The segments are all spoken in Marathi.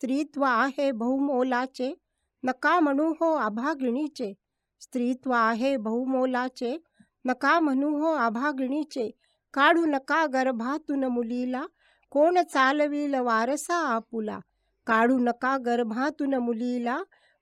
स्त्रीत्व आहे बहुमोलाचे नका म्हणू हो अभागिणीचे. स्त्रीत्व आहे बहुमोलाचे नका म्हणू हो अभागिणीचे. काढू नका गर्भातून मुलीला कोण चालविल वारसा आपुला? काढू नका गर्भातून मुलीला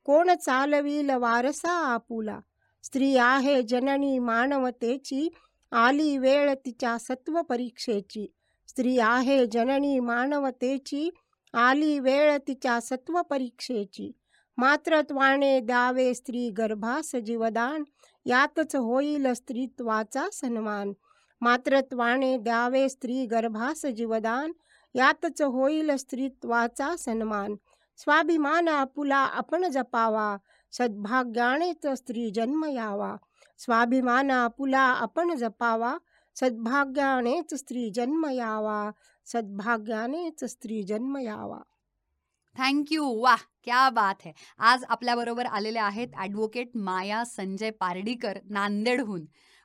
कोण चालविल वारसा आपुला? स्त्री आहे जननी मानवतेची आली वेळ तिच्या सत्व परीक्षेची स्त्री आहे जननी मानवतेची आली वेळ तिच्या सत्व परीक्षेची मात्रत्वाने द्यावे स्त्री गर्भास जीवदान यातच होईल स्त्रीत्वाचा सन्मान. मात्रत्वाने द्यावे स्त्री गर्भास जीवदान यातच होईल स्त्रीत्वाचा सन्मान. स्वाभिमान आपुला आपण जपावा सद्भाग्यानेच स्त्री जन्म यावा. स्वाभिमान आपुला आपण जपावा सद्भाग्यानेच स्त्री जन्म यावा. सद्भाग्यानेच स्त्री जन्म यावा. थँक्यू वाह क्या बात है. आज आपल्याबरोबर आलेले आहेत ॲडव्होकेट माया संजय पारडीकर नांदेडहून.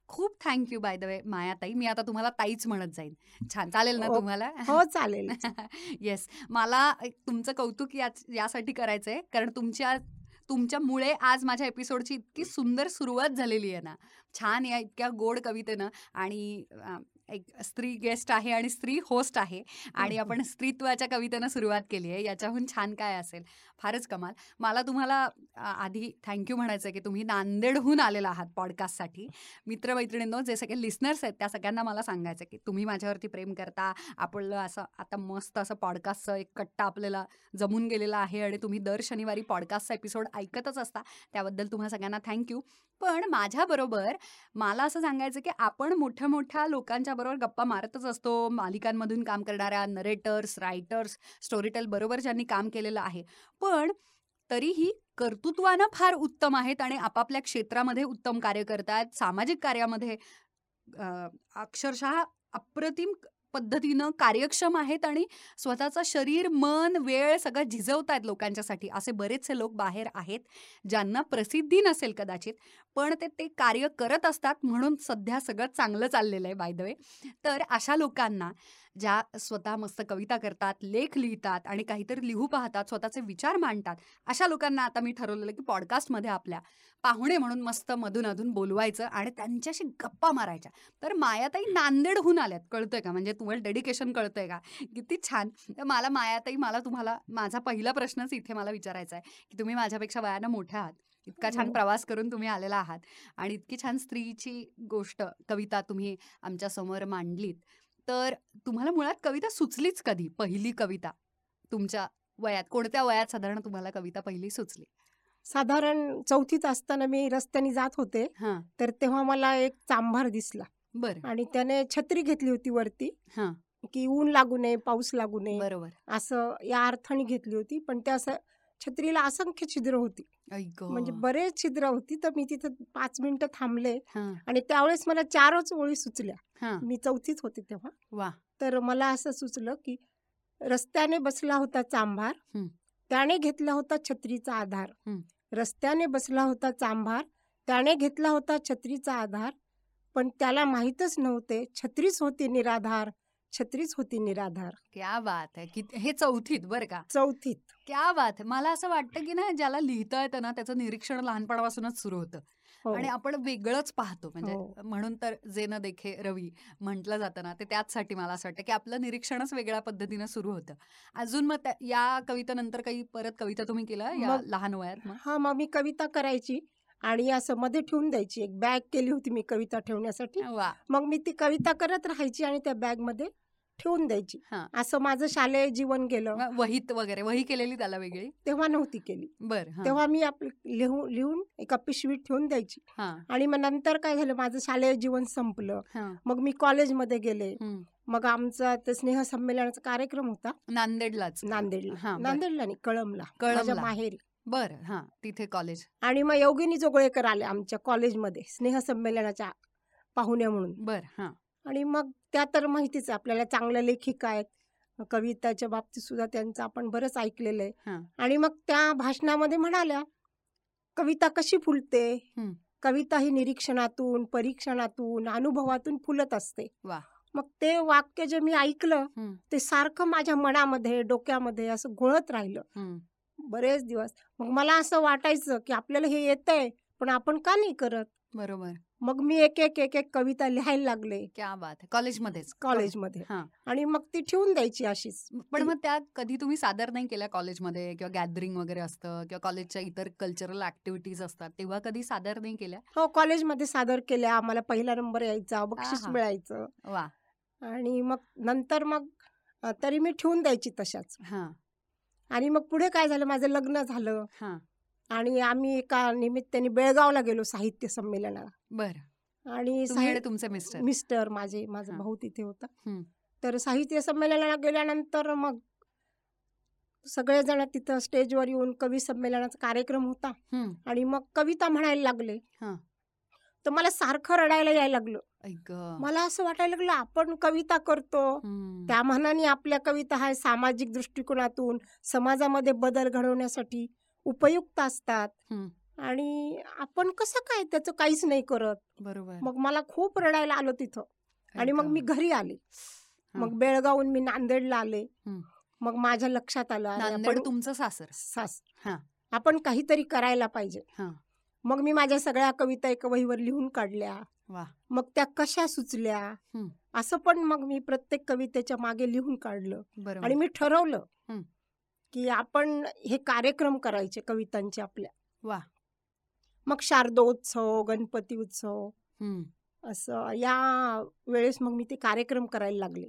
खूप thank you by the way Maya ताई मी आता तुम्हाला ताईच म्हणत जाईन. छान चालेल ना हो. तुम्हाला? हो चालेल. येस मला तुमचं कौतुक या यासाठी करायचं आहे कारण तुमच्या तुमच्यामुळे आज माझ्या एपिसोडची इतकी सुंदर सुरुवात झालेली आहे ना. छान या इतक्या गोड कवितेनं आणि एक स्त्री गेस्ट आहे आणि स्त्री होस्ट आहे आणि. आपण स्त्रीत्वाच्या कवितेनं सुरुवात केली आहे. याच्याहून छान काय असेल? फारच कमाल. मला तुम्हाला आधी थँक्यू म्हणायचं आहे की तुम्ही नांदेडहून आलेला आहात पॉडकास्टसाठी. मित्रमैत्रिणींनो जे सगळे लिस्नर्स आहेत त्या सगळ्यांना मला सांगायचं की तुम्ही माझ्यावरती प्रेम करता. आपलं असं आता मस्त असं पॉडकास्टचं एक कट्टा आपल्याला जमून गेलेला आहे आणि तुम्ही दर शनिवारी पॉडकास्टचा एपिसोड ऐकतच असता. त्याबद्दल तुम्हा सगळ्यांना थँक्यू पण माझ्याबरोबर मला असं सांगायचं की आपण मोठ्या मोठ्या लोकांच्या बरोबर गप्पा मारतच असतो. मालिकांमधून काम करणाऱ्या नरेटर्स रायटर्स स्टोरीटेल बरोबर ज्यांनी काम केलेलं आहे. पण तरीही कर्तृत्वानं फार उत्तम आहेत आणि आपापल्या क्षेत्रामध्ये उत्तम कार्य करतात. सामाजिक कार्यामध्ये अक्षरशः अप्रतिम पद्धतीनं कार्यक्षम आहेत आणि स्वतःचं शरीर मन वेळ सगळं झिजवत आहेत लोकांच्यासाठी. असे बरेचसे लोक बाहेर आहेत ज्यांना प्रसिद्धी नसेल कदाचित. पण ते ते कार्य करत असतात म्हणून सध्या सगळं चांगलं चाललेलं आहे बाय द वे तर अशा लोकांना ज्या स्वतः मस्त कविता करतात लेख लिहितात आणि काहीतरी लिहू पाहतात स्वतःचे विचार मांडतात अशा लोकांना आता मी ठरवलेलं की पॉडकास्टमध्ये आपल्या पाहुणे म्हणून मस्त मधून अधून बोलवायचं आणि त्यांच्याशी गप्पा मारायच्या. तर मायाताई नांदेडहून आल्यात कळतंय का? म्हणजे तुम्हाला डेडिकेशन कळतंय का? किती छान. तर मला मायाताई मला तुम्हाला माझा पहिला प्रश्नच इथे मला विचारायचा आहे की तुम्ही माझ्यापेक्षा वयानं मोठ्या आहात. इतका छान हो. प्रवास करून तुम्ही आलेला आहात. आणि इतकी छान स्त्रीची गोष्ट कविता तुम्ही आमच्यासमोर मांडलीत. तर तुम्हाला मुळात कविता सुचलीच कधी? पहिली कविता तुमच्या वयात कोणत्या वयात साधारण तुम्हाला कविता पहिली सुचली? साधारण चौथीत असताना मी रस्त्याने जात होते हां. तर तेव्हा मला एक चांभार दिसला. बरं. आणि त्याने छत्री घेतली होती वरती. हां. की ऊन लागू नये पाऊस लागू नये बरोबर. असं या अर्थाने घेतली होती. पण त्या असं छत्रीला असंख्य छिद्र होती. म्हणजे बरेच छिद्र होती तर मी तिथं पाच मिनिटं थांबले आणि त्यावेळेस मला चारच ओळी सुचल्या. मी चौथीत होते तेव्हा. तर मला असं सुचलं की रस्त्याने बसला होता चांभार. त्याने घेतला होता छत्रीचा आधार. रस्त्याने बसला होता चांभार त्याने घेतला होता छत्रीचा आधार पण त्याला माहीतच नव्हते छत्रीच होती निराधार. छत्रीच होती निराधार. क्या बात आहे की हे चौथीत बरं का. चौथीत. क्या बात मला असं वाटतं की ना ज्याला लिहिता येतं ना त्याचं निरीक्षण लहानपणापासूनच सुरू होतं. हो. आणि आपण वेगळंच पाहतो. म्हणजे हो. म्हणून तर जे न देखे रवी म्हटलं जातं ना ते त्याचसाठी मला असं वाटतं की आपलं निरीक्षणच वेगळ्या पद्धतीनं सुरू होतं. अजून मग या कवितेनंतर काही परत कविता तुम्ही केला या लहान वयात हा मग मी कविता करायची आणि असं मध्ये ठेवून द्यायची. एक बॅग केली होती मी कविता ठेवण्यासाठी. वा. मग मी ती कविता करत राहायची आणि त्या बॅगमध्ये ठेवून द्यायची. हा. असं माझं शालेय जीवन गेलं. वहीत वगैरे वही केलेली त्याला वेगळी? तेव्हा नव्हती केली. बर तेव्हा मी आपलं लिहून लिहून एका पिशवीत ठेवून द्यायची. हा. आणि मग नंतर काय झालं माझं शालेय जीवन संपलं. हा. मग मी कॉलेजमध्ये गेले. हम्म. मग आमचा ते स्नेहसंमेलनाचा कार्यक्रम होता. नांदेडलाच. नांदेडला. हा, बरं. नांदेडला नाही कळमला. कळमला. माझ्या माहेरी. बर हा तिथे कॉलेज. आणि मग योगिनी जोगळेकर आल्या आमच्या कॉलेजमध्ये स्नेहसंमेलनाच्या पाहुण्या म्हणून. बर हा. आणि मग त्या तर माहितीच आपल्याला चांगल्या लेखिका आहेत कविताच्या बाबतीत सुद्धा त्यांचं आपण बरंच ऐकलेलं आहे. आणि मग त्या भाषणामध्ये म्हणाल्या कविता कशी फुलते. कविता ही निरीक्षणातून परीक्षणातून अनुभवातून फुलत असते. मग ते वाक्य जे मी ऐकलं. ते सारखं माझ्या मनामध्ये डोक्यामध्ये असं घोळत राहिलं. बरेच दिवस मग मला असं वाटायचं की आपल्याला हे येतंय पण आपण का नाही करत बरोबर मग मी एक एक एक एक कविता लिहायला लागले. क्या बात कॉलेजमध्येच. कॉलेजमध्ये. हा. आणि मग ती ठेवून द्यायची अशीच. पण मग त्या कधी तुम्ही सादर नाही केल्या कॉलेजमध्ये किंवा गॅदरिंग वगैरे असतं किंवा कॉलेजच्या इतर कल्चरल ऍक्टिव्हिटीज असतात तेव्हा कधी सादर नाही केल्या? हो कॉलेजमध्ये सादर केल्या. आम्हाला पहिला नंबर यायचा बक्षीस. मिळायचं. वा. आणि मग नंतर मग तरी मी ठेवून द्यायची तशाच. हा. आणि मग पुढे काय झालं? माझं लग्न झालं. हा. आणि आम्ही एका निमित्ताने बेळगावला गेलो साहित्य संमेलनाला. बर आणि तुमचे मिस्टर मिस्टर माझे माझा. भाऊ तिथे होता. तर साहित्य संमेलनाला गेल्यानंतर मग सगळेजण तिथं स्टेजवर येऊन कवी संमेलनाचा कार्यक्रम होता. आणि मग कविता म्हणायला लागले. तर मला सारखं रडायला यायला लागलं मला असं वाटायला लागलं आपण कविता करतो. त्या मानाने आपल्या कविता हा सामाजिक दृष्टिकोनातून समाजामध्ये बदल घडवण्यासाठी उपयुक्त असतात. आणि आपण कसं काय त्याचं काहीच नाही करत बरोबर मग मला खूप रडायला आलं तिथं आणि मग. मी घरी आले. मग बेळगावहून मी नांदेडला आले. मग माझ्या लक्षात आलं तुमचं सासर सास हा. आपण काहीतरी करायला पाहिजे. मग मी माझ्या सगळ्या कविता एका वहीवर लिहून काढल्या मग त्या कशा सुचल्या हं. असं पण मग मी प्रत्येक कवितेच्या मागे लिहून काढलं आणि मी ठरवलं. की आपण हे कार्यक्रम करायचे कवितांचे आपल्या वा. मग शारदोत्सव गणपती उत्सव. असं या वेळेस मग मी ते कार्यक्रम करायला लागले.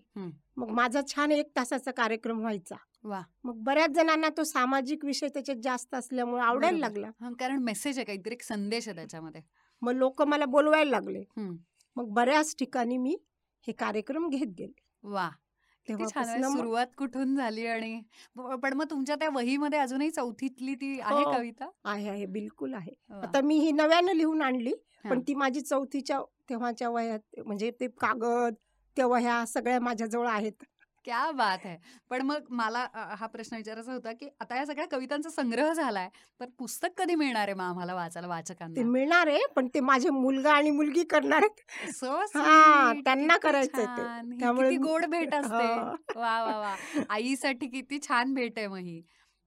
मग माझा छान एक तासाचा कार्यक्रम व्हायचा वा. मग बऱ्याच जणांना तो सामाजिक विषय त्याच्यात जास्त असल्यामुळे आवडायला. लागला कारण मेसेज आहे काहीतरी एक संदेश आहे त्याच्यामध्ये मग लोक मला बोलवायला लागले. मग बऱ्याच ठिकाणी मी हे कार्यक्रम घेत गेले वा किती छान आहे. सुरुवात कुठून झाली आणि पण मग तुमच्या त्या वहीमध्ये अजूनही चौथीतली ती आहे हो. कविता आहे आहे बिलकुल आहे. आता मी ही नव्यानं लिहून आणली. पण ती माझी चौथीच्या तेव्हाच्या वयात म्हणजे ते कागद त्या वह्या सगळ्या माझ्याजवळ आहेत क्या बात आहे पण मग मला हा प्रश्न विचारायचा होता की आता या सगळ्या कवितांचा संग्रह झालाय तर पुस्तक कधी मिळणार आहे मग आम्हाला वाचायला ते वाचकांना? मिळणार आहे पण ते माझे मुलगा आणि मुलगी करणार आहेत. हा, त्यांना. ही त्यामुळे गोड भेट असते. वा वा वा. आईसाठी किती छान भेट आहे मग ही.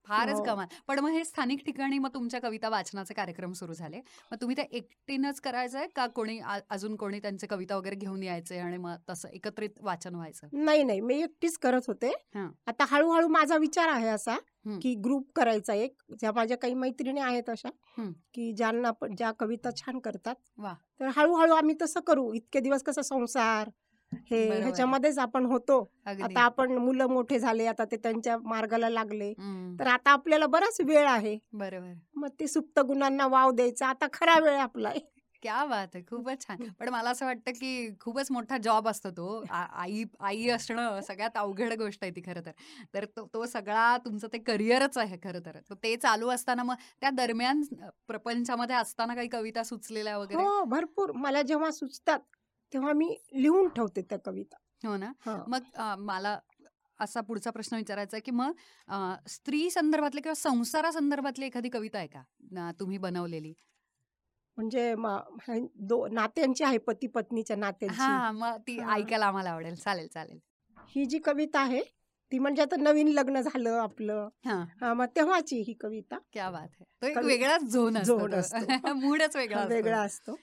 फारच हो. कमाल पण मग हे स्थानिक ठिकाणी मग तुमच्या कविता वाचनाचे कार्यक्रम सुरू झाले मग तुम्ही ते एकटीनच करायचंय का कोणी अजून कोणी त्यांचे कविता वगैरे घेऊन यायचे आणि मग तसं एकत्रित वाचन व्हायचं नाही नाही मी एकटीच करत होते हा. आता हळूहळू माझा विचार आहे असा. की ग्रुप करायचा एक ज्या माझ्या काही मैत्रिणी आहेत अशा. की ज्यांना ज्या कविता छान करतात वा. तर हळूहळू आम्ही तसं करू इतके दिवस कसं संसार हे. ह्याच्यामध्येच आपण होतो. आता आपण मुलं मोठे झाले आता ते त्यांच्या मार्गाला लागले. तर आता आपल्याला बराच वेळ आहे. बरोबर. मग ते सुप्त गुणांना वाव द्यायचा. आता खरा वेळ आपला. आहे क्या बात आहे. खूपच छान. पण मला असं वाटतं की खूपच मोठा जॉब असतो तो. आई आई असणं सगळ्यात अवघड गोष्ट आहे ती खरं तर. तर तो तो सगळा तुमचं ते करिअरच आहे खरं तर ते चालू असताना मग त्या दरम्यान प्रपंचामध्ये असताना काही कविता सुचलेल्या वगैरे? हो भरपूर. मला जेव्हा सुचतात तेव्हा मी लिहून ठेवते त्या कविता. हो ना. मग मला असा पुढचा प्रश्न विचारायचा आहे की मग स्त्री संदर्भातली किंवा संसारा संदर्भातली एखादी कविता आहे का? तुम्ही बनवलेली. म्हणजे नात्यांची आहे पती पत्नीच्या नात्यांची. हा मग ती. ऐकायला आम्हाला आवडेल. चालेल चालेल. ही जी कविता आहे ती म्हणजे आता नवीन लग्न झालं आपलं. मग तेव्हाची ही कविता. क्या बात आहे तो एक वेगळाच झोन झोन असतो. मूडच वेगळा असतो. वेगळा असतो.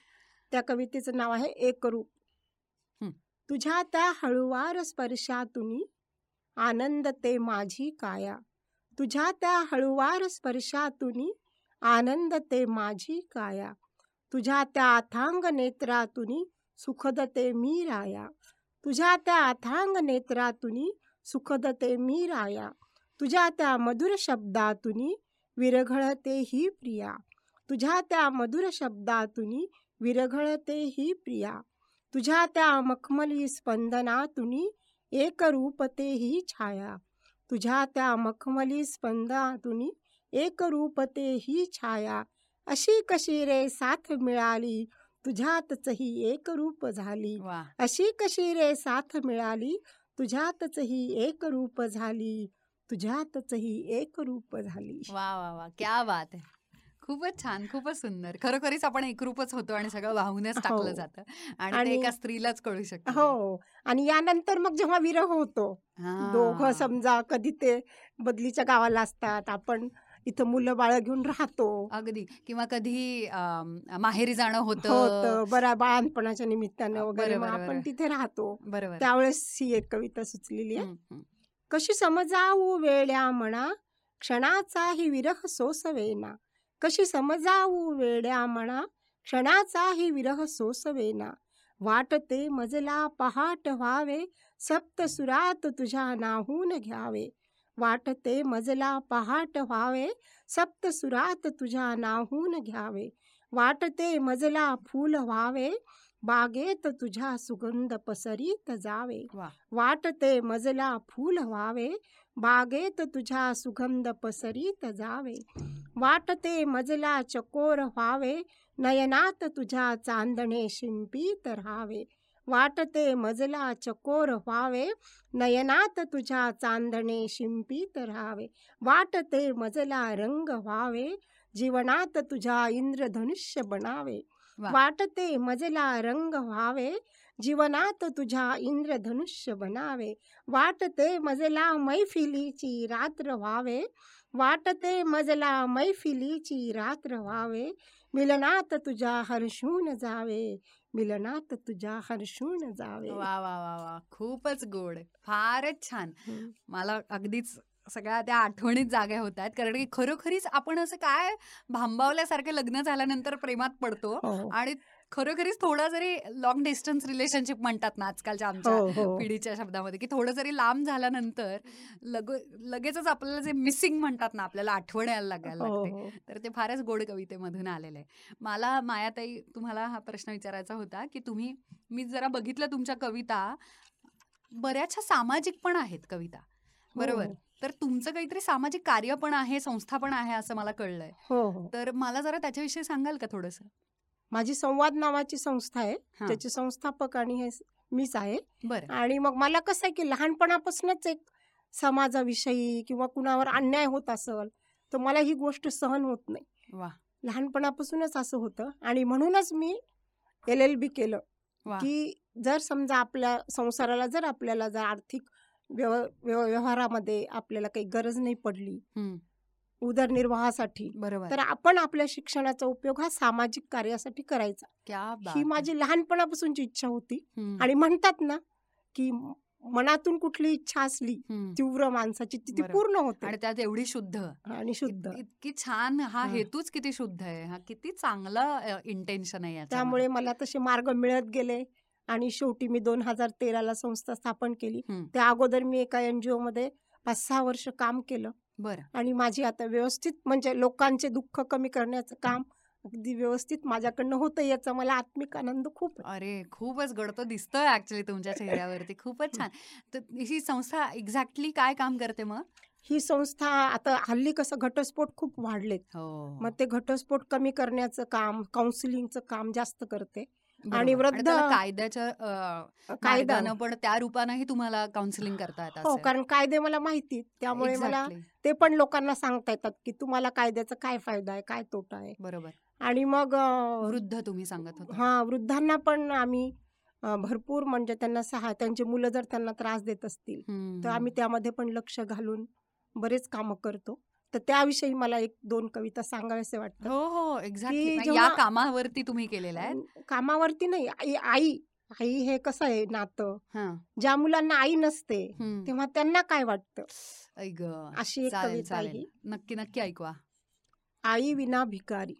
त्या कवितेचं नाव आहे एकरूप हं. तुझ्या त्या हळुवार स्पर्शातुनी आनंद ते माझी काया. तुझ्या त्या हळुवार स्पर्शातुनी आनंद ते माझी काया. तुझ्या त्या अथांग नेत्रातुनी सुखद ते मी राया. तुझ्या त्या अथांग नेत्रातुनी सुखद ते मी राया. तुझ्या त्या मधुर शब्दातुनी विरघळते ही प्रिया. तुझ्या त्या मधुर शब्दातुनी विरघळते ही प्रिया. तुझ्या त्या मखमली स्पंदनातुनी एकरूपते ही छाया. तुझ्या त्या मखमली स्पंदनातुनी एकरूपते ही छाया. अशी कशी रे साथ मिळाली? तुझ्यातच ही एकरूप झाली. वा. अशी कशी रे साथ मिळाली? तुझ्यातच ही एकरूप झाली. तुझ्यातच ही एकरूप झाली. वा वा वा. क्या बात आहे. खूपच छान खूपच सुंदर. खरोखरीच आपण एकरूपच होतो आणि सगळं वाहूनच टाकलं हो. जातं आणि ते आणि एका स्त्रीलाच कळू शकतं. हो. आणि यानंतर मग जेव्हा विरह होतो दोघं हा. समजा कधी ते बदलीच्या गावाला असतात आपण इथं मुलं बाळ घेऊन राहतो. अगदी. किंवा कधी अम, माहेरी जाणं होतं. होत. बरा बाळणपणाच्या निमित्तानं अ, वगैरे मग आपण तिथे राहतो. बरोबर. त्यावेळेस ही एक कविता सुचलेली आहे. कशी समजावू वेड्या म्हणा क्षणाचाही विरह सोसवेना कशी समजावू वेड्या म्हणा? क्षणाचाही विरह सोसवेना. वाटते मजला पहाट व्हावे सप्तसुरात तुझ्या नाहून घ्यावे. वाटते मजला पहाट व्हावे सप्तसुरात तुझ्या नाहून घ्यावे. वाटते मजला फूल व्हावे बागेत तुझ्या सुगंध पसरीत जावे. वाटते मजला फूल व्हावे बागेत तुझ्या सुगंध पसरीत जावे. वाटते मजला चकोर व्हावे नयनात तुझ्या चांदणे शिंपीत राहावे. वाटते मजला चकोर व्हावे नयनात तुझ्या चांदणे शिंपीत राहावे. वाटते मजला रंग व्हावे जीवनात तुझ्या इंद्रधनुष्य बनावे. वाटते मजला रंग व्हावे जीवनात तुझ्या इंद्रधनुष्य बनावे. वाटते मजला मैफिलीची रात्र व्हावे. वाटते मजला मैफिलीची रात्र व्हावे. मिलनात तुझ्या हर्षून जावे. मिलनात तुझ्या हर्षून जावे. वा वा वा वा. खूपच गोड. फारच छान. मला अगदीच सगळ्या त्या आठवणीत जाग्या होत आहेत. कारण की खरोखरीच आपण असं काय भांबावल्यासारखे लग्न झाल्यानंतर प्रेमात पडतो हो. आणि खरोखरीच थोडा जरी लॉंग डिस्टन्स रिलेशनशिप म्हणतात ना आजकालच्या आमच्या हो. हो पिढीच्या शब्दामध्ये की थोडं जरी लांब झाल्यानंतर लग लगेचच आपल्याला जे मिसिंग म्हणतात ना आपल्याला आठवण यायला लागायला हो लागते. हो. तर ते फारच गोड कवितेमधून आलेलं आहे. मला मायाताई तुम्हाला हा प्रश्न विचारायचा होता की तुम्ही मी जरा बघितलं तुमच्या कविता बऱ्याचशा सामाजिक पण आहेत कविता. बरोबर? हो तर तुमचं काहीतरी सामाजिक कार्य पण आहे संस्था पण आहे असं मला कळलंय. हो हो. तर मला जरा त्याच्याविषयी सांगाल का थोडंसं? माझी संवाद नावाची संस्था आहे. हा. त्याचे संस्थापक आणि हे मीच आहे. बरं. आणि मग मला कसं आहे की लहानपणापासूनच एक समाजाविषयी किंवा कुणावर अन्याय होत असेल तर मला ही गोष्ट सहन होत नाही. वा. लहानपणापासूनच असं होतं. आणि म्हणूनच मी एल एल बी केलं. वा. की जर समजा आपल्या संसाराला जर आपल्याला जर आर्थिक व्यव व्यव- व्यवहारामध्ये आपल्याला काही गरज नाही पडली हम्म, उदरनिर्वाहासाठी बरोबर तर आपण आपल्या शिक्षणाचा उपयोग हा सामाजिक कार्यासाठी करायचा ही. माझी लहानपणापासूनची इच्छा होती आणि म्हणतात ना की मनातून कुठली इच्छा असली. तीव्र माणसाची ती. पूर्ण होते आणि त्यात एवढी शुद्ध आणि शुद्ध इत- इतकी छान हा. हेतूच किती शुद्ध आहे हा किती चांगला इंटेन्शन आहे. त्यामुळे मला तसे मार्ग मिळत गेले आणि शेवटी मी दोन हजार तेराला संस्था स्थापन केली. त्या अगोदर मी एका एनजीओ मध्ये पाच सहा वर्ष काम केलं बरं. आणि माझी आता व्यवस्थित म्हणजे लोकांचे दुःख कमी करण्याचं काम अगदी व्यवस्थित माझ्याकडनं होतं याचा मला आत्मिक आनंद खूप आहे. अरे खूपच गडतो दिसतोय ऍक्च्युली तुमच्या चेहऱ्यावरती. खूपच छान. तर ही संस्था एक्झॅक्टली काय काम करते मग? ही संस्था आता हल्ली कसं घटस्फोट खूप वाढलेत. हो. मग ते घटस्फोट कमी करण्याचं काम काउन्सिलिंगचं काम जास्त करते. आणि. वृद्ध- कायद्याच्या अ, कायदा मार्गानं पण त्या रूपानंही तुम्हाला काउन्सिलिंग करता येत हो. कारण कायदे मला माहिती. त्यामुळे मला. ते पण लोकांना सांगता येतात की तुम्हाला कायद्याचा काय फायदा आहे काय तोटा आहे बरोबर आणि मग वृद्ध तुम्ही सांगत होता हा वृद्धांना पण आम्ही भरपूर म्हणजे त्यांना सहाय त्यांची मुलं जर त्यांना त्रास देत असतील तर आम्ही त्यामध्ये पण लक्ष घालून बरेच कामं करतो तर त्याविषयी मला एक दोन कविता सांगाव्यासे वाटतं. हो हो. एक्झॅक्टली. की या कामावरती तुम्ही केलेल्या आहेत? कामावरती नाही. आई आई आई हे कसं आहे नातं? हा. ज्या मुलांना आई नसते. तेव्हा त्यांना काय वाटतं? अशी एक कविता आहे. नक्की नक्की ऐकवा. आई विना भिकारी.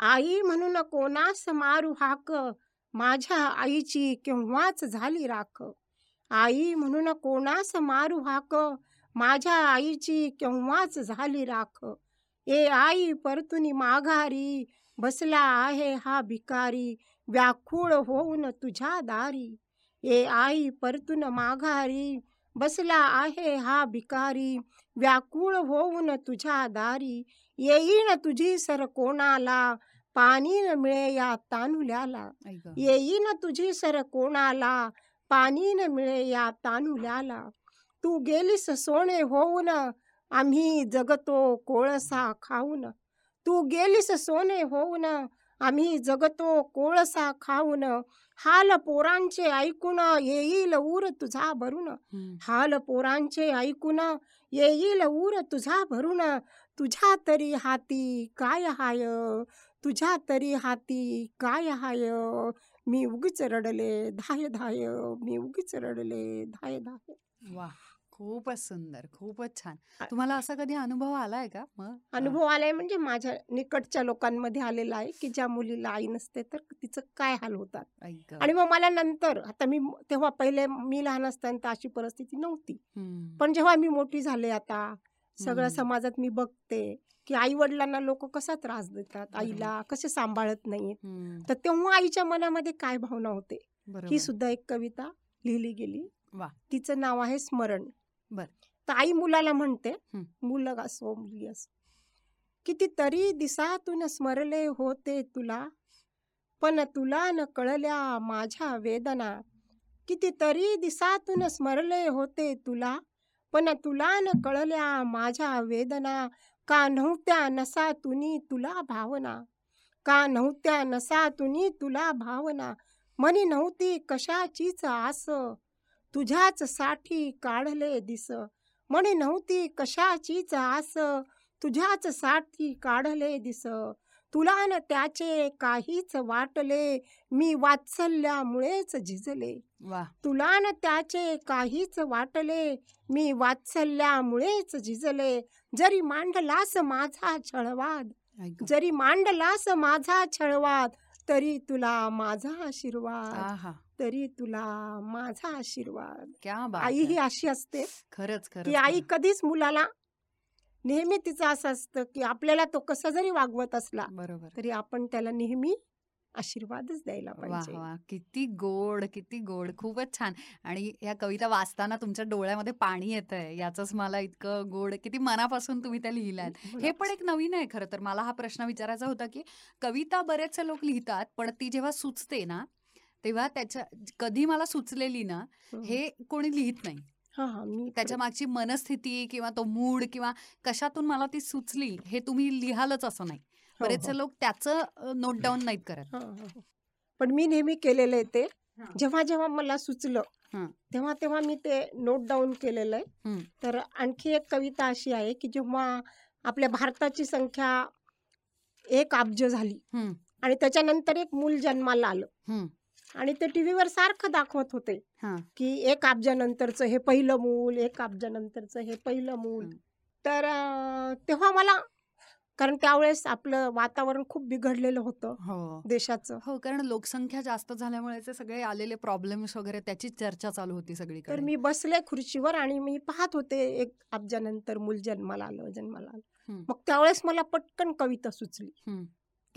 आई म्हणून कोणास मारू हाक. माझ्या आईची केव्हाच झाली राख. आई म्हणून कोणास मारू हाक. माझ्या आईची केव्हाच झाली राख. ए आई परतुनी माघारी बसला आहे हा भिकारी व्याकुळ होऊन तुझ्या दारी. ए आई परतून माघारी बसला आहे हा भिकारी व्याकुळ होऊन तुझ्या दारी. येईन तुझी सर कोणाला पाणी न मिळे या तानुल्याला येईन तुझी सर कोणाला पाणी न मिळे या तानुल्याला तू गेलीस सोने होऊन आम्ही जगतो कोळसा खाऊन. तू गेलीस सोने होऊन आम्ही जगतो कोळसा खाऊन. हाल पोरांचे ऐकून येईल ऊर तुझा भरून. हाल पोरांचे ऐकून येईल ऊर तुझा भरून. तुझ्या तरी हाती काय हाय? तुझ्या तरी हाती काय हाय? मी उगीच रडले धाय धाय. मी उगीच रडले धाय धाय. वा खूपच सुंदर खूपच छान. तुम्हाला असा कधी अनुभव आलाय का? मग अनुभव आलाय म्हणजे माझ्या निकटच्या लोकांमध्ये आलेला आहे की ज्या मुलीला आई नसते तर तिचं काय हाल होतात? आणि मग मला नंतर आता मी तेव्हा पहिले मी लहान असताना तर अशी परिस्थिती नव्हती. पण जेव्हा मी मोठी झाले आता सगळ्या. समाजात मी बघते की आई वडिलांना लोक कसा त्रास देतात. आईला कसे सांभाळत नाहीत. तर तेव्हा आईच्या मनामध्ये काय भावना होते? ही सुद्धा एक कविता लिहिली गेली. तिचं नाव आहे स्मरण. बर. तर आई मुलाला म्हणते हं. मुलं असो मुलगी असो. कितीतरी दिसातून स्मरले होते तुला पण तुला न कळल्या माझ्या वेदना. कितीतरी दिसातून स्मरले होते तुला पण तुला न कळल्या माझ्या वेदना. का नव्हत्या नसातुनी तुला भावना? का नव्हत्या नसातुनी तुला भावना? मनी नव्हती कशाचीच आस. तुझ्याच साठी काढले दिस. म्हणे नव्हती कशाचीच आस. तुझ्याच साठी काढले दिस. तुला न त्याचे काहीच वाटले. मी वात्सल्यामुळेच झिजले. वा. तुला न त्याचे काहीच वाटले. मी वात्सल्यामुळेच झिजले. जरी मांडलास माझा छळवाद. जरी मांडलास माझा छळवाद तरी तुला माझा आशीर्वाद. तरी तुला माझा आशीर्वाद. क्या बात आई. ही. अशी असते खरंच की आई. कधीच मुलाला नेहमी तिचं असं असतं की आपल्याला तो कसा जरी वागवत असला बरोबर. तरी आपण त्याला नेहमी आशीर्वादच द्यायला पाहिजे. किती गोड किती गोड. खूपच छान. आणि या कविता वाचताना तुमच्या डोळ्यामध्ये पाणी येत आहे याच मला इतकं गोड किती मनापासून तुम्ही त्या लिहिल्यात. हे पण एक नवीन आहे खरं तर. मला हा प्रश्न विचारायचा होता की कविता बरेचसे लोक लिहितात पण ती जेव्हा सुचते ना तेव्हा त्याच्या कधी मला सुचलेली ना हं. हे कोणी लिहित नाही हा हा मी त्याच्या मागची मनस्थिती किंवा तो मूड किंवा कशातून मला ती सुचली हे तुम्ही लिहालच असं नाही हो, हो. बरेचसे लोक त्याचं नोट डाऊन नाहीत करत हा, हा, हा. पण मी नेहमी केलेलं आहे ते हा. जेव्हा जेव्हा मला सुचलं हं. तेव्हा तेव्हा मी ते नोट डाऊन केलेलं आहे हं. तर आणखी एक कविता अशी आहे की जेव्हा आपल्या भारताची संख्या एक अब्ज झाली हं. आणि त्याच्यानंतर एक मूल जन्माला आलं हं. आणि ते टीव्हीवर सारखं दाखवत होते हा. की एक अब्जानंतरचं हे पहिलं मूल एक अब्जानंतरचं हे पहिलं मूल हं. तर अं, तेव्हा मला कारण त्यावेळेस आपलं वातावरण खूप बिघडलेलं होतं हो देशाचं हो कारण लोकसंख्या जास्त झाल्यामुळे ते सगळे आलेले प्रॉब्लेम्स वगैरे त्याची चर्चा चालू होती तर सगळीकडे मी बसले खुर्चीवर आणि मी पाहत होते एक अब्जानंतर मूल जन्माला आलं जन्माला आलं हं. मग त्यावेळेस मला पटकन कविता सुचली हं.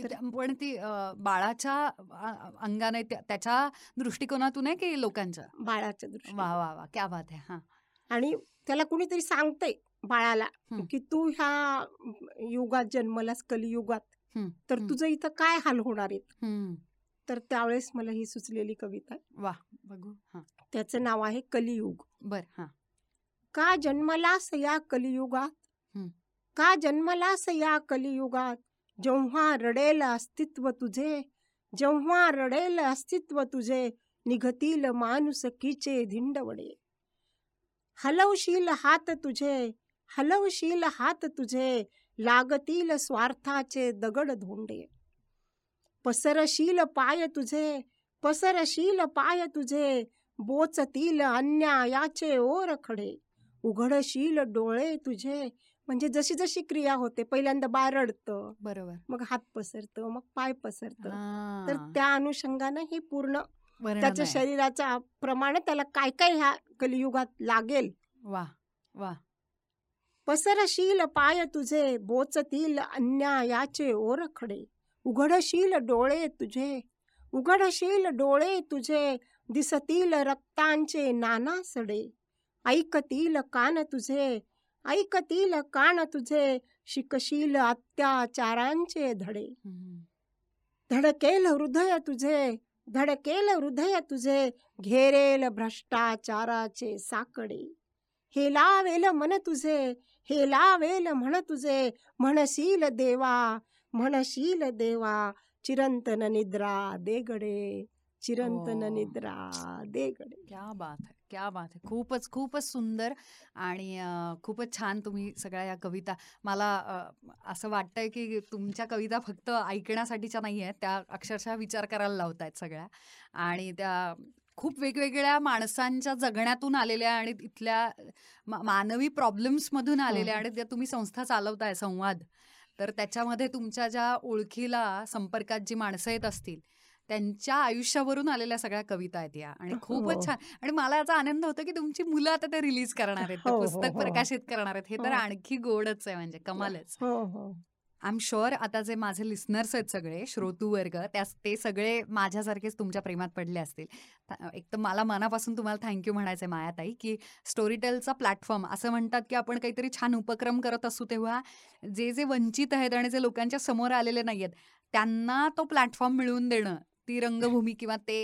पण ती बाळाच्या अंगाने त्या- त्याच्या दृष्टिकोनातून आहे की लोकांच्या? बाळाच्या दृष्टी वा वा वा. क्या बात आहे हा. आणि त्याला कुणीतरी सांगतंय बाळाला. की तू ह्या युगात जन्मलास कलियुगात. तर. तुझं इथं काय हाल होणार आहेत. तर त्यावेळेस मला ही सुचलेली कविता. वा बघू. हा. त्याचं नाव आहे कलियुग. बर हा. का जन्मलास या कलियुगात. का जन्मलास या कलियुगात? जेव्हा रडेल अस्तित्व तुझे जेव्हा रडेल अस्तित्व तुझे निघतील माणुसकीचे धिंडवडे. हलवशील हात तुझे हलवशील हात तुझे लागतील स्वार्थाचे दगड धोंडे. पसरशील पाय तुझे पसरशील पाय तुझे बोचतील अन्यायाचे ओर खडे. उघडशील डोळे तुझे. म्हणजे जशी जशी क्रिया होते पहिल्यांदा बाळ रडतं बरोबर. मग हात पसरतं मग पाय पसरतं. तर त्या अनुषंगानं ही पूर्ण त्याच्या. शरीराच्या प्रमाणे त्याला काय काय ह्या कलियुगात लागेल? वा वा पसरशील पाय तुझे बोचतील अन्यायाचे ओरखडे. उघडशील डोळे तुझे उघडशील डोळे तुझे दिसतील रक्तांचे नाना सडे. ऐकतील कान तुझे ऐकतील कान तुझे शिकशील अत्याचारांचे धडे. धडकेल हृदय तुझे धडकेल हृदय तुझे घेरेल भ्रष्टाचाराचे साकडे. हे लावेल मन तुझे हे लावेल म्हण तुझे म्हणशील देवा म्हणशील देवा चिरंतन निद्रा देगडे. चिरंतन हो. निद्रा दे गडे क्या बात आहे क्या बात आहे खूपच खूपच सुंदर आणि खूपच छान तुम्ही सगळ्या या कविता. मला असं वाटतंय की तुमच्या कविता फक्त ऐकण्यासाठीच्या नाही आहेत त्या अक्षरशः विचार करायला लावत आहेत सगळ्या. आणि त्या खूप वेगवेगळ्या माणसांच्या जगण्यातून आलेल्या आणि इथल्या मानवी प्रॉब्लेम्समधून आलेल्या हो. आणि त्या तुम्ही संस्था चालवताय संवाद. तर त्याच्यामध्ये तुमच्या ज्या ओळखीला संपर्कात जी माणसं येत असतील त्यांच्या आयुष्यावरून आलेल्या सगळ्या कविता आहेत या. आणि खूपच हो. छान. आणि मला याचा आनंद होतो की तुमची मुलं आता ते रिलीज करणार आहेत. हो, हो, पुस्तक. प्रकाशित करणार आहेत. हे तर. आणखी गोडच आहे म्हणजे कमालच. आय एम शुअर आता जे माझे लिस्नर्स आहेत सगळे श्रोतू वर्ग त्या ते सगळे माझ्यासारखेच तुमच्या प्रेमात पडले असतील. एक तर मला मनापासून तुम्हाला थँक्यू म्हणायचं आहे मायाताई की स्टोरीटेलचा प्लॅटफॉर्म असं म्हणतात की आपण काहीतरी छान उपक्रम करत असू तेव्हा जे जे वंचित आहेत आणि जे लोकांच्या समोर आलेले नाही आहेत त्यांना तो प्लॅटफॉर्म मिळवून देणं ती रंगभूमी किंवा ते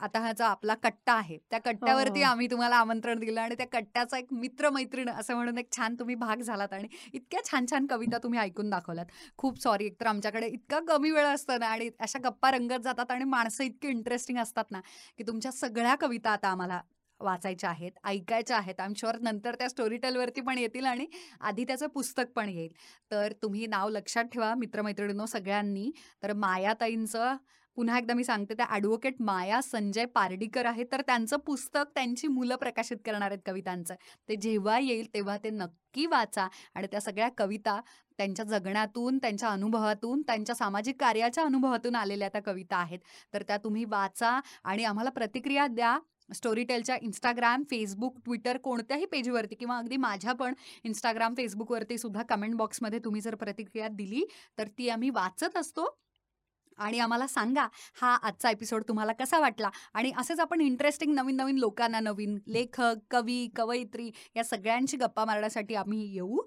आता हा जो आपला कट्टा आहे त्या कट्ट्यावरती हो. आम्ही तुम्हाला आमंत्रण दिलं आणि त्या कट्ट्याचा एक मित्र मैत्रीण असं म्हणून एक छान तुम्ही भाग झालात आणि इतक्या छान छान कविता तुम्ही ऐकून दाखवल्यात. खूप सॉरी एकतर आमच्याकडे इतका कमी वेळ असतो ना आणि अशा गप्पा रंगत जातात आणि माणसं इतकी इंटरेस्टिंग असतात ना की तुमच्या सगळ्या कविता आता आम्हाला वाचायच्या आहेत ऐकायच्या आहेत. आय एम शुअर नंतर त्या स्टोरी टेलवरती पण येतील आणि आधी त्याचं पुस्तक पण येईल. तर तुम्ही नाव लक्षात ठेवा मित्रमैत्रिणींनो सगळ्यांनी. तर मायाताईंचं पुन्हा एकदा मी सांगते त्या ॲडव्होकेट माया संजय पारडीकर आहे तर त्यांचं पुस्तक त्यांची मुलं प्रकाशित करणार आहेत कवितांचं. ते जेव्हा येईल तेव्हा ते नक्की वाचा आणि त्या सगळ्या कविता त्यांच्या जगण्यातून त्यांच्या अनुभवातून त्यांच्या सामाजिक कार्याच्या अनुभवातून आलेल्या त्या कविता आहेत. तर त्या तुम्ही वाचा आणि आम्हाला प्रतिक्रिया द्या. स्टोरीटेलच्या इंस्टाग्राम फेसबुक ट्विटर कोणत्याही पेजवरती किंवा अगदी माझ्या पण इंस्टाग्राम फेसबुकवरती सुद्धा कमेंट बॉक्समध्ये तुम्ही जर प्रतिक्रिया दिली तर ती आम्ही वाचत असतो. आणि आम्हाला सांगा हा आजचा एपिसोड तुम्हाला कसा वाटला? आणि असंच आपण इंटरेस्टिंग नवीन नवीन लोकांना नवीन लेखक कवी कवयित्री या सगळ्यांची गप्पा मारण्यासाठी आम्ही येऊ.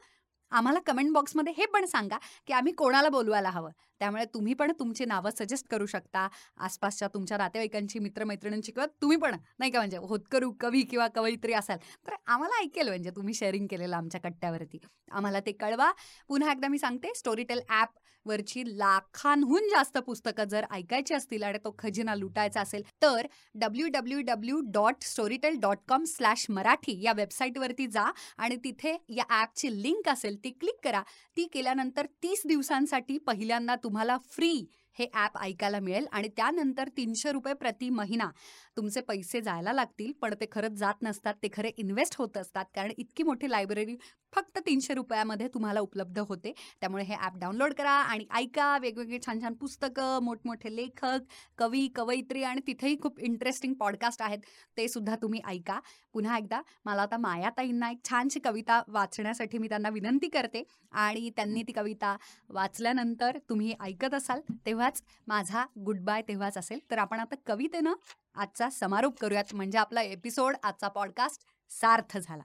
आम्हाला कमेंट बॉक्समध्ये हे पण सांगा की आम्ही कोणाला बोलवायला हवं? त्यामुळे तुम्ही पण तुमची नावं सजेस्ट करू शकता. आसपासच्या तुमच्या नातेवाईकांची मित्रमैत्रिणींची किंवा तुम्ही पण नाही का म्हणजे होतकरू कवी किंवा कवयित्री असाल तर आम्हाला ऐकेल म्हणजे तुम्ही शेअरिंग केलेलं आमच्या कट्ट्यावरती. आम्हाला ते कळवा. पुन्हा एकदा मी सांगते स्टोरीटेल ॲप वरची लाखांहून जास्त पुस्तकं जर ऐकायची असतील आणि तो खजिना लुटायचा असेल तर W W W dot Storytel dot com slash Marathi या वेबसाईटवरती जा आणि तिथे या ॲपची लिंक असेल ती क्लिक करा. ती केल्यानंतर तीस दिवसांसाठी पहिल्यांदा तुम्हाला फ्री हे ॲप ऐकायला मिळेल आणि त्यानंतर तीनशे रुपये प्रति महिना. तुमचे पैसे जायला लागतील पण ते खरंच जात नसतात ते खरे इन्व्हेस्ट होत असतात. कारण इतकी मोठी लायब्ररी फक्त तीनशे रुपयामध्ये तुम्हाला उपलब्ध होते. त्यामुळे हे ॲप डाउनलोड करा आणि ऐका. वेगवेगळी छान छान पुस्तकं मोठमोठे लेखक कवी कवयित्री आणि तिथेही खूप इंटरेस्टिंग पॉडकास्ट आहेत. ते सुद्धा तुम्ही ऐका. पुन्हा एकदा मला आता मायाताईंना एक छानशी कविता वाचण्यासाठी मी त्यांना विनंती करते आणि त्यांनी ती कविता वाचल्यानंतर तुम्ही ऐकत असाल तेव्हाच माझा गुड बाय तेव्हाच असेल. तर आपण आता कवितेनं आजचा समारोप करूयात. म्हणजे आपला एपिसोड आजचा पॉडकास्ट सार्थ झाला.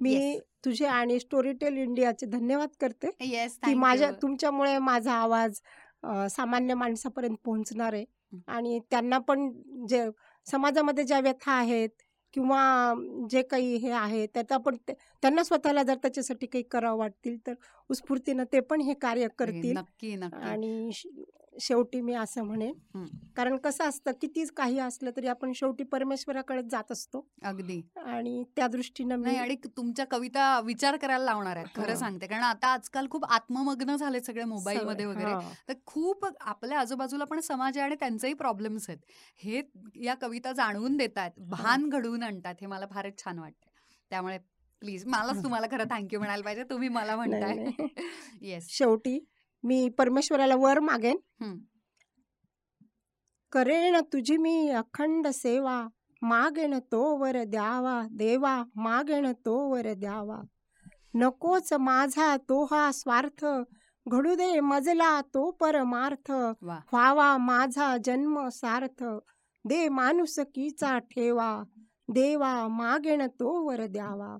मी Yes. तुझे आणि स्टोरीटेल इंडियाचे धन्यवाद करते येस की माझ्या तुमच्यामुळे माझा आवाज सामान्य माणसापर्यंत पोहोचणार आहे. आणि त्यांना पण जे समाजामध्ये ज्या व्यथा आहेत किंवा जे काही हे आहे त्याचा पण त्यांना स्वतःला जर त्याच्यासाठी काही करावं वाटतील तर उत्स्फूर्तीनं ते पण हे कार्य करतील. नक्की नक्की. आणि शेवटी मी असं म्हणेन. हं. कारण कसं असतं कितीच काही असलं तरी आपण शेवटी परमेश्वराकडे जात असतो. अगदी. आणि त्या दृष्टीनं नाही आणि तुमच्या कविता विचार करायला लावणार आहेत खरं हा. सांगते. कारण आता आजकाल खूप आत्ममग्न झाले सगळे मोबाईल मध्ये सवय- वगैरे. हा. तर खूप आपल्या आजूबाजूला पण समाज आहे आणि त्यांचेही प्रॉब्लेम्स आहेत. हे या कविता जाणवून देत आहेत भान घडवून आणतात हे मला फारच छान वाटतं त्यामुळे प्लीज मलाच हं. तुम्हाला खरं थँक्यू म्हणायला पाहिजे तुम्ही मला म्हणताय. येस शेवटी मी परमेश्वराला वर मागेन. करेन तुझी मी अखंड सेवा. मागेन तो वर द्यावा. देवा मागेन तो वर द्यावा. नकोच माझा तो हा स्वार्थ. घडू दे मजला तो परमार्थ. व्हावा माझा जन्म सार्थ. दे माणुसकीचा ठेवा. देवा मागेन तो वर द्यावा.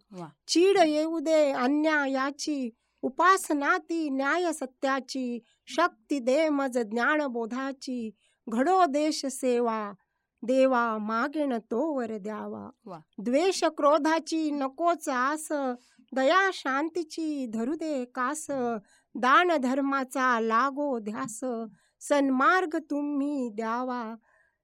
चीड येऊ दे अन्यायाची. उपासना ती न्याय सत्याची शक्ती दे मज ज्ञानबोधाची घडो देश सेवा देवा मागेन तो वर द्यावा. द्वेष क्रोधाची नकोच आस दया शांतीची धरू दे कास दान धर्माचा लागो ध्यास सन्मार्ग तुम्ही द्यावा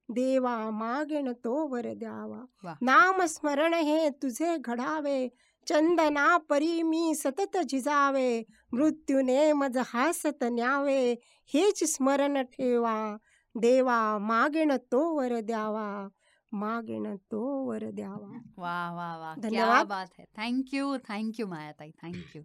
देवा मागेन तो वर वा. द्यावा नाम स्मरण हे तुझे घडावे चंदना परी मी सतत झिजावे मृत्यूने मज हासत न्यावे हेच स्मरण ठेवा. देवा मागेन तो वर द्यावा. मागेन तो वर द्यावा. वा वा वा. धन्यवाद. बात है. Thank you thank you मायाताई. थँक्यू